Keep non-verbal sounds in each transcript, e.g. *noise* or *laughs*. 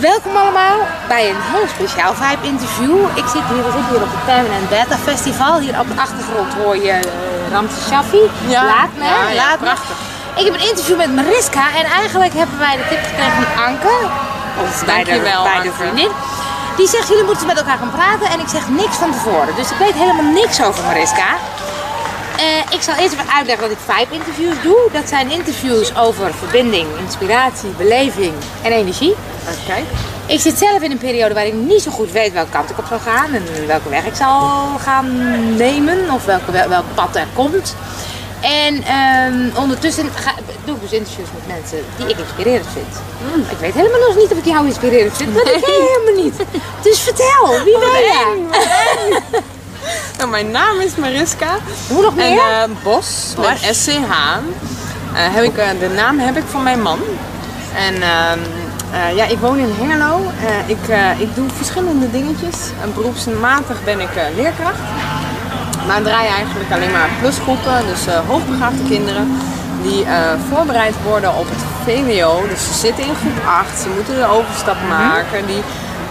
Welkom allemaal bij een heel speciaal Vibe interview. Ik zit hier, we zitten hier op het Permanent Beta Festival. Hier op de achtergrond hoor je uh, Ramse Shaffi. Ja, laat me, ja, ja, laat me. prachtig. Ik heb een interview met Mariska en eigenlijk hebben wij de tip gekregen van Anke. Onze beide, Dankjewel, beide Anke. vriendin. Die zegt, jullie moeten met elkaar gaan praten en ik zeg niks van tevoren. Dus ik weet helemaal niks over Mariska. Eh, ik zal eerst even uitleggen wat ik Vibe interviews doe. Dat zijn interviews over verbinding, inspiratie, beleving en energie. Kijk. Ik zit zelf in een periode waar ik niet zo goed weet welke kant ik op zal gaan en welke weg ik zal gaan nemen of welke, wel- welk pad er komt. En ehm, ondertussen ga, doe ik dus interviews met mensen die ik inspirerend vind. Ik weet helemaal nog niet of ik jou inspirerend vind, want ik ken je *laughs* helemaal niet. Dus vertel, wie ben je? *laughs* Nou, mijn naam is Mariska. Hoe nog En meer? eh, Bos, Bos. met SCH. Eh, heb ik, eh, de naam heb ik van mijn man. En ehm, eh, ja, ik woon in Hengelo. Ik, ik doe verschillende dingetjes. En beroepsmatig ben ik leerkracht. Maar draai eigenlijk alleen maar plusgroepen, dus hoogbegaafde kinderen die voorbereid worden op het VWO. Dus ze zitten in groep 8, ze moeten de overstap maken. Die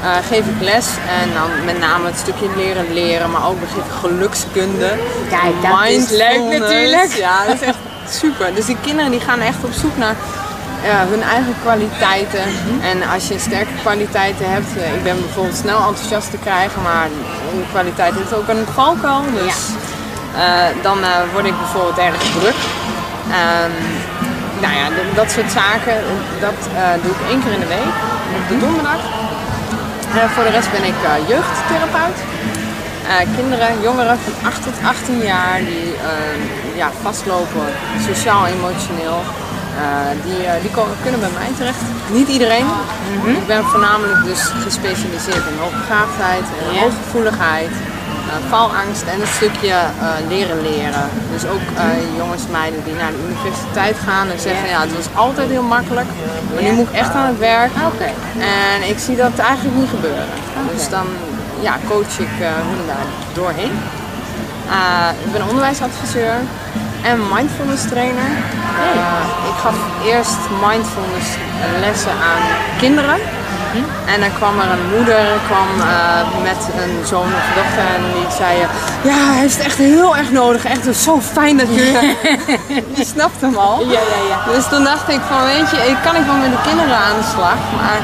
eh, geef ik les en dan met name het stukje leren leren, maar ook begin gelukskunde. Kijk, dat is leuk natuurlijk. Ja, dat is echt super. Dus die kinderen die gaan echt op zoek naar ja, hun eigen kwaliteiten. En als je sterke kwaliteiten hebt, eh, ik ben bijvoorbeeld snel enthousiast te krijgen, maar een kwaliteit heeft ook een valkuil. Dus eh, dan word ik bijvoorbeeld erg druk. Ehm, nou ja, dat soort zaken, dat doe ik één keer in de week, op de donderdag. Eh, voor de rest ben ik eh, jeugdtherapeut. Eh, kinderen, jongeren van 8 tot 18 jaar die eh, ja, vastlopen, sociaal, emotioneel. eh, die, die ko- kunnen bij mij terecht. Niet iedereen. Ik ben voornamelijk dus gespecialiseerd in hoogbegaafdheid, en hooggevoeligheid, valangst en het stukje eh, leren leren. Dus ook eh, jongens, meiden die naar de universiteit gaan en zeggen ja, het was altijd heel makkelijk, maar nu moet ik echt aan het werk. Oké. En ik zie dat eigenlijk niet gebeuren. Dus dan ja, coach ik eh, hun daar doorheen. Eh, ik ben onderwijsadviseur en mindfulness trainer. Eh, ik gaf eerst mindfulness lessen aan kinderen. En dan kwam er een moeder kwam, eh, met een zoon of dochter en die zei... ja, hij heeft het echt heel erg nodig. Echt zo fijn dat jullie... die *laughs* snapt hem al. Ja, ja, ja. Dus toen dacht ik van, weet je, ik kan ik wel met de kinderen aan de slag, maar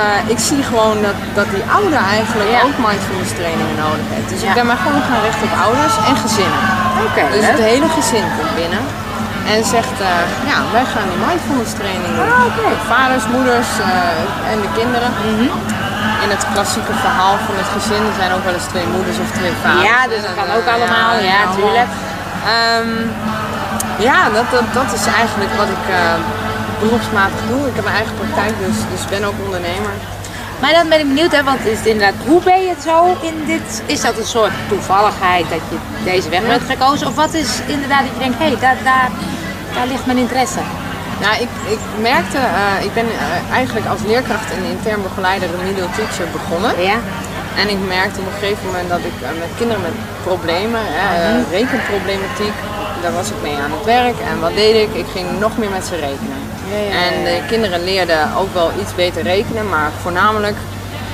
eh, ik zie gewoon dat, dat die ouder eigenlijk Ja. ook mindfulness trainingen nodig heeft. Dus Ja. ik ben me gewoon gaan richten op ouders en gezinnen. Oké, Dus het hele gezin komt binnen en zegt, eh, ja, wij gaan die mindfulness training doen. Ah. Mhm. Vaders, moeders eh, en de kinderen. In het klassieke verhaal van het gezin er zijn ook wel eens twee moeders of twee vaders. Ja, dus dat kan eh, ook allemaal. Ja, allemaal. tuurlijk. Ehm, ja, dat, dat, dat is eigenlijk wat ik eh, beroepsmatig doe. Ik heb mijn eigen praktijk, dus, dus ik ben ook ondernemer. Maar dan ben ik benieuwd, hè, want is het inderdaad, hoe ben je het zo in dit? Is dat een soort toevalligheid dat je deze weg bent gekozen? Of wat is inderdaad dat je denkt, hé, hey, daar, daar, daar ligt mijn interesse? Nou, ik, ik merkte, eh, ik ben eh, eigenlijk als leerkracht en intern begeleider remedial teacher begonnen. Ja? En ik merkte op een gegeven moment dat ik eh, met kinderen met problemen, eh, rekenproblematiek, daar was ik mee aan het werk. En wat deed ik? Ik ging nog meer met ze rekenen. Ja, ja, ja, En de kinderen leerden ook wel iets beter rekenen, maar voornamelijk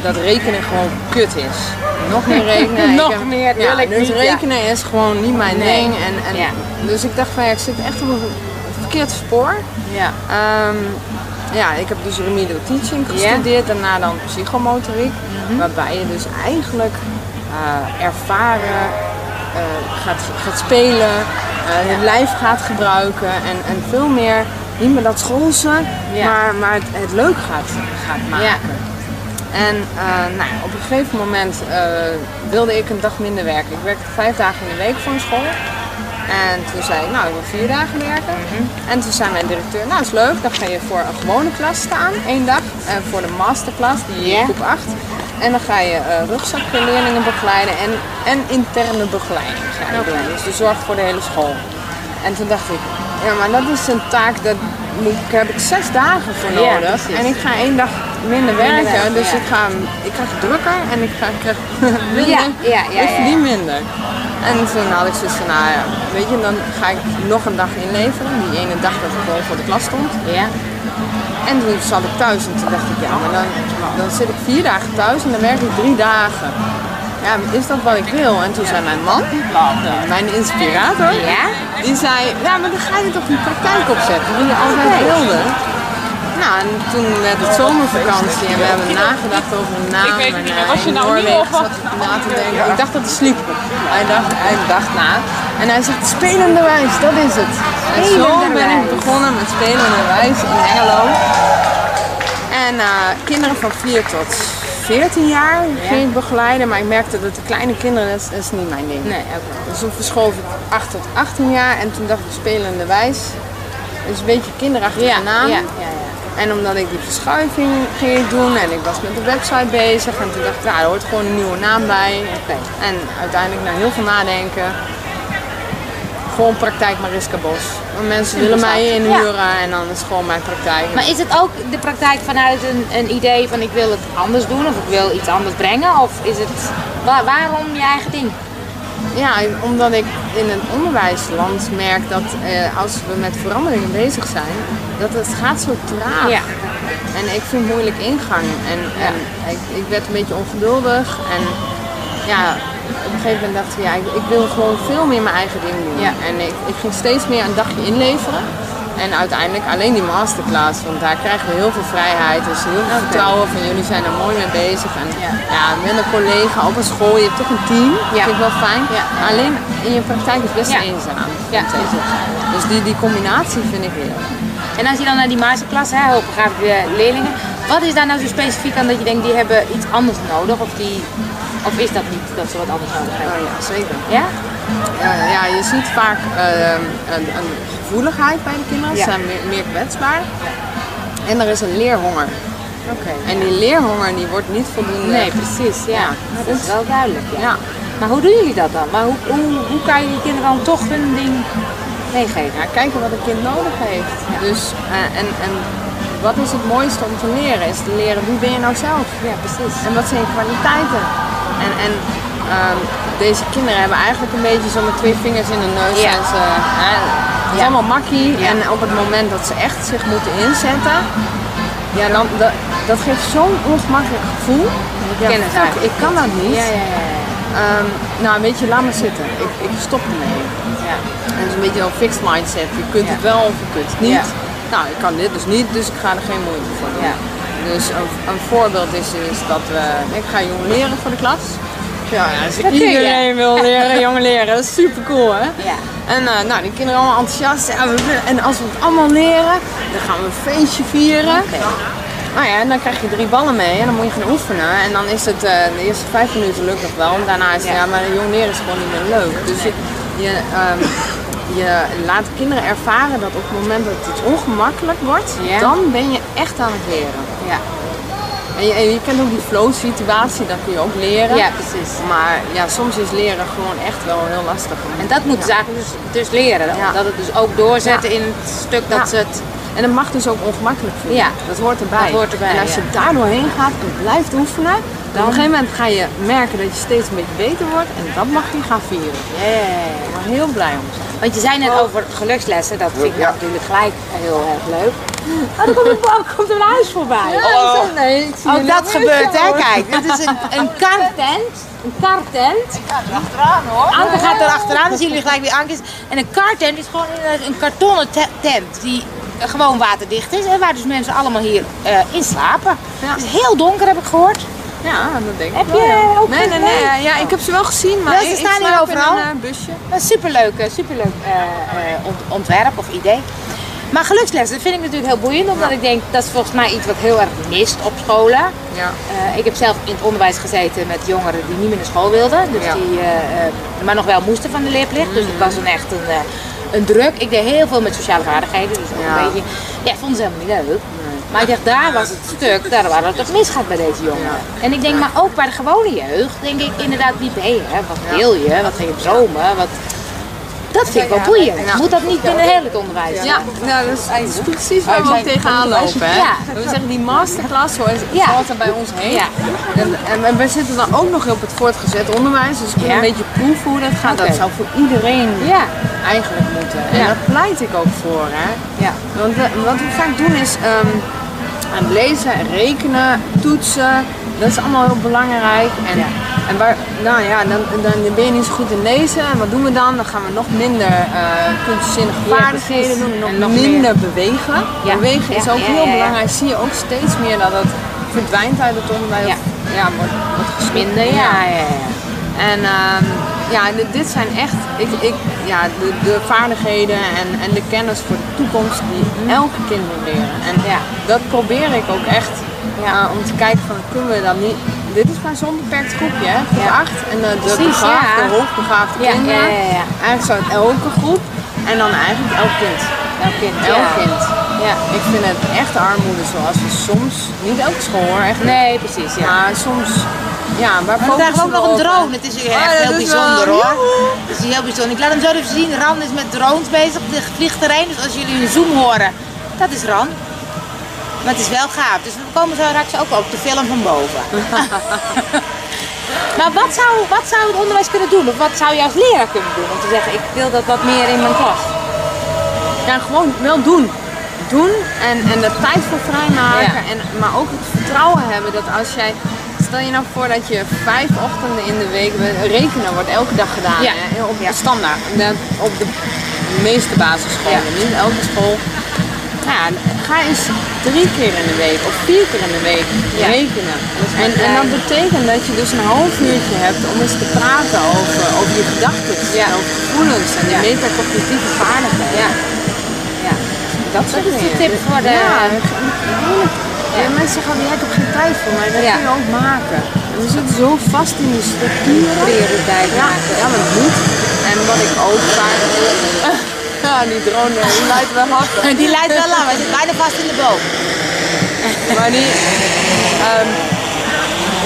dat rekenen gewoon kut is. Nog meer rekenen. *laughs* Nog heb- meer, ja, Dus niet, ja. rekenen is gewoon niet mijn Nee. ding. En, en. Dus ik dacht van ja, ik zit echt op een verkeerd spoor. Ja. Ehm, ja, ik heb dus remedial teaching gestudeerd, daarna dan psychomotoriek, Mhm. waarbij je dus eigenlijk eh, ervaren, eh, gaat, gaat spelen, eh, je lijf gaat gebruiken en, en veel meer, niet meer dat schoolse, Ja. maar, maar het, het leuk gaat, gaat maken. Ja. En eh, nou, op een gegeven moment eh, wilde ik een dag minder werken. Ik werkte vijf dagen in de week voor een school. En toen zei ik, nou, ik wil vier dagen werken. En toen zei mijn directeur, nou, is leuk. Dan ga je voor een gewone klas staan, één dag. En voor de masterklas, die Ja. groep 8. En dan ga je eh rugzakleerlingen begeleiden en, en interne begeleiding ga je doen. Dus de zorg voor de hele school. En toen dacht ik, ja, maar dat is een taak, dat moet, ik- heb ik zes dagen voor nodig. en ik ga één dag minder werken. dus ja. ik, ga, ik krijg drukker en ik, ga, ik krijg *laughs* minder. Ja, ja, ik verdien minder. En toen had ik zoiets van, nou ja, weet je, dan ga ik nog een dag inleveren. Die ene dag dat ik gewoon voor de klas stond. Ja? En toen zat ik thuis en toen dacht ik, ja, maar dan, dan zit ik vier dagen thuis en dan werk ik drie dagen. Ja, is dat wat ik wil? En toen zei mijn man, mijn inspirator, Ja? die zei, ja, maar dan ga je toch die praktijk opzetten, die je altijd wilde. Nou, en toen werd het zomervakantie en we hebben nagedacht over een naam. Ik weet het niet en. Was je in nou Noorwegen of wat? na te denken. Ik dacht dat hij sliep. Hij dacht, hij dacht na. En hij zegt, spelende wijs, dat is het. En zo ben ik begonnen met spelende wijs in Hengelo. En eh, kinderen van 4 tot 14 jaar ging ik begeleiden. Maar ik merkte dat de kleine kinderen, dat is, dat is niet mijn ding. Nee. Dus toen verschoof ik 8 tot 18 jaar en toen dacht ik spelende wijs. Is een beetje kinderachtige Ja, naam. ja, ja, ja. En omdat ik die verschuiving ging doen en ik was met de website bezig en toen dacht ik, nou, er hoort gewoon een nieuwe naam bij. En uiteindelijk na heel veel nadenken, gewoon praktijk Mariska Bos. Mensen willen mij inhuren en dan is het gewoon mijn praktijk. Maar is het ook de praktijk vanuit een, een idee van ik wil het anders doen of ik wil iets anders brengen? Of is het, wa- waarom je eigen ding? Ja, omdat ik in het onderwijsland merk dat eh, als we met veranderingen bezig zijn, dat het gaat zo traag. Ja. En ik vind moeilijk ingang. En, en ik, ik werd een beetje ongeduldig. En ja, op een gegeven moment dacht ik, ja, ik, ik wil gewoon veel meer mijn eigen ding doen. Ja. En ik, ik ging steeds meer een dagje inleveren. En uiteindelijk alleen die masterclass, want daar krijgen we heel veel vrijheid. Dus heel veel vertrouwen van jullie zijn er mooi mee bezig. En Ja. ja, met een collega op een school, je hebt toch een team. Dat vind ik wel fijn. Ja. Alleen in je praktijk is best eenzaam. Ja. Dus die, die combinatie vind ik heel. En als je dan naar die masterclass, hè, hoogbegaafde leerlingen, wat is daar nou zo specifiek aan dat je denkt die hebben iets anders nodig? Of, die, of is dat niet dat ze wat anders nodig hebben? Oh ja, zeker. Ja? Ja, ja, je ziet vaak ehm, een, een gevoeligheid bij de kinderen. Ze Ja. zijn meer, meer kwetsbaar. En er is een leerhonger. Oké. En die leerhonger die wordt niet voldoende. Nee, precies. Ja, dat is wel duidelijk. Ja. Ja. Maar hoe doen jullie dat dan? Maar hoe, hoe, hoe kan je die kinderen dan toch hun ding meegeven? Ja, kijken wat een kind nodig heeft. Dus, eh, en, en wat is het mooiste om te leren? Is te leren wie ben je nou zelf? Ja, precies. En wat zijn je kwaliteiten? En, en ehm, deze kinderen hebben eigenlijk een beetje zo met twee vingers in de neus. Ja. En ze, hè, het is allemaal makkie. En op het moment dat ze echt zich moeten inzetten, ja, dan, dat, dat geeft zo'n ongemakkelijk gevoel. Ja, fuck, ik kan dat niet. Ja, ja, ja. ja. Ehm, nou, weet je, laat me zitten. Ik, ik stop ermee. ja. En het is een beetje een fixed mindset. Je kunt Ja. het wel of je kunt het niet. Ja. Nou, ik kan dit dus niet, dus ik ga er geen moeite voor doen. Dus een, een voorbeeld is, is dat we... Ik ga jong leren voor de klas. Ja, als je. iedereen wil *laughs* leren, jong leren. Dat is super cool, hè? Ja. En eh, nou, die kinderen allemaal enthousiast. En als we het allemaal leren, dan gaan we een feestje vieren. Nou ja, en dan krijg je drie ballen mee en dan moet je gaan oefenen. En dan is het, eh, de eerste vijf minuten lukt nog wel. En daarna is het, Ja. ja, maar jong leren is gewoon niet meer leuk. Dus je, je, je laat de kinderen ervaren dat op het moment dat het ongemakkelijk wordt, Ja. dan ben je echt aan het leren. Ja. En je, en je kent ook die flow situatie, dat kun je ook leren. ja, precies. Maar ja, soms is leren gewoon echt wel heel lastig. En dat moeten ze eigenlijk dus, dus leren. Dat het dus ook doorzetten in het stuk dat ze het... En het mag dus ook ongemakkelijk voelen. Ja. Dat hoort erbij. Dat hoort erbij, en als je ja. daar doorheen gaat en blijft oefenen, dan op een gegeven moment ga je merken dat je steeds een beetje beter wordt. En dat mag je gaan vieren. Ja, ja. Maar heel blij om zijn. Want je zei net over gelukslessen, dat vind ik Ja. natuurlijk gelijk heel erg leuk. Oh, er komt een, komt een huis voorbij. Oh, nee, ik zie Ook dat gebeurt, hè? Kijk, dit is een, een *laughs* kartent. Een kartent. Achteraan hoor. Anke gaat er achteraan, dan zien jullie gelijk wie Anke is. En een kartent is gewoon een, een kartonnen te- tent die eh, gewoon waterdicht is. En waar dus mensen allemaal hier eh, in slapen. Ja. Het is heel donker, heb ik gehoord. Ja, dat denk ik Heb wel, je ja. ook Nee, nee, nee. Ja, ik heb ze wel gezien, maar ze ik, staan ik hier in overal. een eh, busje. Een superleuk, eh, superleuk eh, ont- ontwerp of idee. Maar gelukslessen dat vind ik natuurlijk heel boeiend, omdat ik denk dat is volgens mij iets wat heel erg mist op scholen. Ja. Ik heb zelf in het onderwijs gezeten met jongeren die niet meer naar school wilden, dus Ja. die, maar nog wel moesten van de leerplicht. Dus het was een echt een, een druk. Ik deed heel veel met sociale vaardigheden, dus Ja. een beetje. Ja, vonden ze helemaal niet leuk. Maar ik dacht, daar was het stuk, daar waar het toch misgaat bij deze jongeren. En ik denk, maar ook bij de gewone jeugd, denk ik inderdaad, wie ben je? Wat wil je? Wat ga je op zomer? Wat... Dat vind ik wel boeiend. Moet dat niet binnen het onderwijs? Ja, nou, dat, is, dat is precies waar we ook tegenaan lopen. Hè? Ja. We zeggen die masterclass, zoals, Ja. zoals er bij ons heet. Ja. En, en, en wij zitten dan ook nog op het voortgezet onderwijs, dus kunnen Ja. een beetje proeven hoe dat gaat. Dat zou voor iedereen Ja. eigenlijk moeten. En Ja. daar pleit ik ook voor. Hè? Ja. Want we- wat we vaak doen is, ehm, het lezen en rekenen, toetsen. Dat is allemaal heel belangrijk. En, Ja. en waar, nou ja, dan, dan ben je niet zo goed in lezen. En wat doen we dan? Dan gaan we nog minder eh kunstzinnige Ja, vaardigheden doen. Nog, En nog minder bewegen. Ja. Bewegen is ook heel belangrijk. Zie je ook steeds meer dat het verdwijnt uit het onderwijs. Ja. Wordt, wordt. Minder, ja, ja, ja. En ehm, ja, dit, zijn echt ik, ik, ja, de, de vaardigheden en, en de kennis voor de toekomst die elke kind moet leren. En Ja. dat probeer ik ook echt Ja. eh, om te kijken van kunnen we dan niet. Dit is maar zo'n beperkt groepje, hè? groep Ja. 8. En de, de Precies, begaafde, ja. hoogbegaafde kinderen. ja, ja, ja. Eigenlijk zou het elke groep en dan eigenlijk elk kind. Elk kind, Elk kind. Ja. Ik vind het echt armoede zoals we soms, niet elke school hoor, echt. Nee, precies, ja. Maar soms, ja, Maar we krijgen ook nog een drone. Het is echt Oh, dat heel bijzonder wel- hoor. Het is heel bijzonder. Ik laat hem zo even zien. Ran is met drones bezig. De vliegt erheen. Dus als jullie een zoom horen, dat is Ran. Maar het is wel gaaf. Dus we komen zo straks ook op de film van boven. *laughs* maar wat zou, wat zou het onderwijs kunnen doen? Of wat zou je als leraar kunnen doen? Om te zeggen, ik wil dat wat meer in mijn klas. Ja, gewoon wel doen. Doen en, en er tijd voor vrijmaken. Ja. En, maar ook het vertrouwen hebben dat als jij. Stel je nou voor dat je vijf ochtenden in de week. Rekenen wordt elke dag gedaan. Ja. Hè? Op Ja. de standaard. op de meeste basisscholen. Ja. Niet elke school. Nou ja, ga eens drie keer in de week of vier keer in de week Ja. rekenen. En, en dat eh, betekent dat je dus een half uurtje hebt om eens te praten over, over je gedachten. Ja. En over gevoelens en Ja. de metacognitieve vaardigheden. Ja. ja. Dat Dat is de tip voor de... Ja. Ja. mensen zeggen ja, ik heb geen tijd voor, maar dat kun je ook maken. En we zitten zo vast in die structuren. Prioriteit Ja, maken. ja, maar het moet. En wat ik ook vaak... *laughs* Ja, die drone, die leidt wel hè. *laughs* Die leidt wel lang, hij zit bijna vast in de boom. *laughs* Maar die... ehm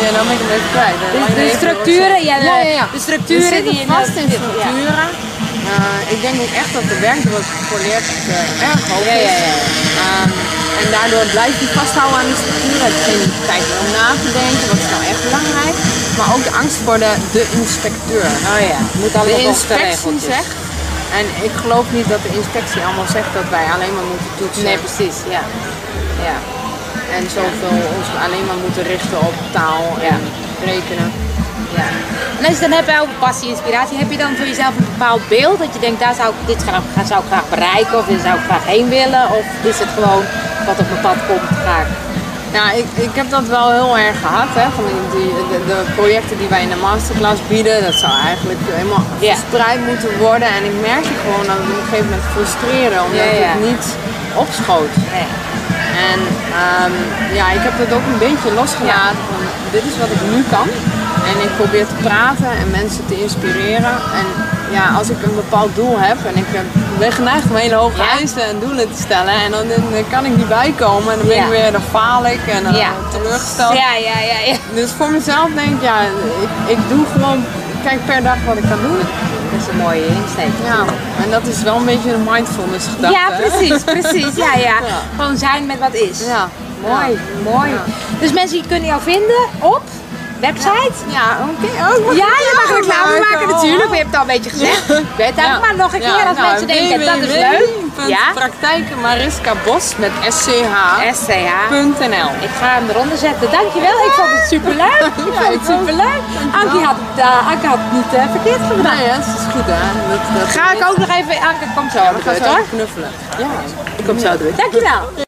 ja, nou ben ik hem even kwijt. De, structuren, ja, de, Ja, de structuren die in vast in structuren. Eh, ik denk ook echt dat de werkdruk voor leerkrachten eh, erg hoog is. ja, ja, ja. Ehm, en daardoor blijf je vasthouden aan die structuur. Heb je geen tijd om na te denken. Wat is nou echt belangrijk? Maar ook de angst voor de, de inspecteur. Oh ja, moet allemaal volgens de inspectie zegt. En ik geloof niet dat de inspectie allemaal zegt dat wij alleen maar moeten toetsen. Nee, precies, ja. Ja, En zoveel ons alleen maar moeten richten op taal en rekenen. Ja. En als je dan hebt over passie en inspiratie, heb je dan voor jezelf een bepaald beeld dat je denkt, daar zou ik, dit graag, zou ik graag bereiken of dit zou ik graag heen willen? Of is het gewoon wat op mijn pad komt, ga ik? Ja, ik, ik heb dat wel heel erg gehad. Hè, van die, de, de projecten die wij in de masterclass bieden, dat zou eigenlijk helemaal Ja. verspreid moeten worden. En ik merkte gewoon dat het op een gegeven moment frustreerde, omdat het niet opschoot. Nee. En ehm, ja, ik heb dat ook een beetje losgelaten van dit is wat ik nu kan. En ik probeer te praten en mensen te inspireren. En ja, als ik een bepaald doel heb en ik eh, ben geneigd om hele hoge Ja. eisen en doelen te stellen. En dan, dan kan ik niet bijkomen en dan ben Ja. ik weer, dan faal ik en dan Ja. teleurgesteld. Ja, ja, ja, ja. Dus voor mezelf denk ik, ja, ik, ik doe gewoon, kijk per dag wat ik kan doen. Dat is een mooie insteek. Ja, en dat is wel een beetje een mindfulness gedachte. Ja, precies, precies. Ja, *laughs* ja. Gewoon zijn met wat is. Ja. Mooi, mooi. Dus mensen die kunnen jou vinden op website? Ja, oké. Oh, Ja, je mag reclame maken maken, natuurlijk. oh. Je hebt het al een beetje gezegd. Weet Ja. maar nog een Ja, keer als nou, mensen denken dat is leuk. Ja, Bos met sch.nl. SCH. Ik ga hem eronder zetten. Dankjewel, ik vond het superleuk. Ik vond het superleuk. Ankie had het, uh, Ankie had het niet uh, verkeerd gedaan. Nee, dat is goed hè. Dat, dat Ga ik ook nog even, Anke, kom zo aan de beurt hoor. even knuffelen. Ja. Ik kom zo door. Dankjewel.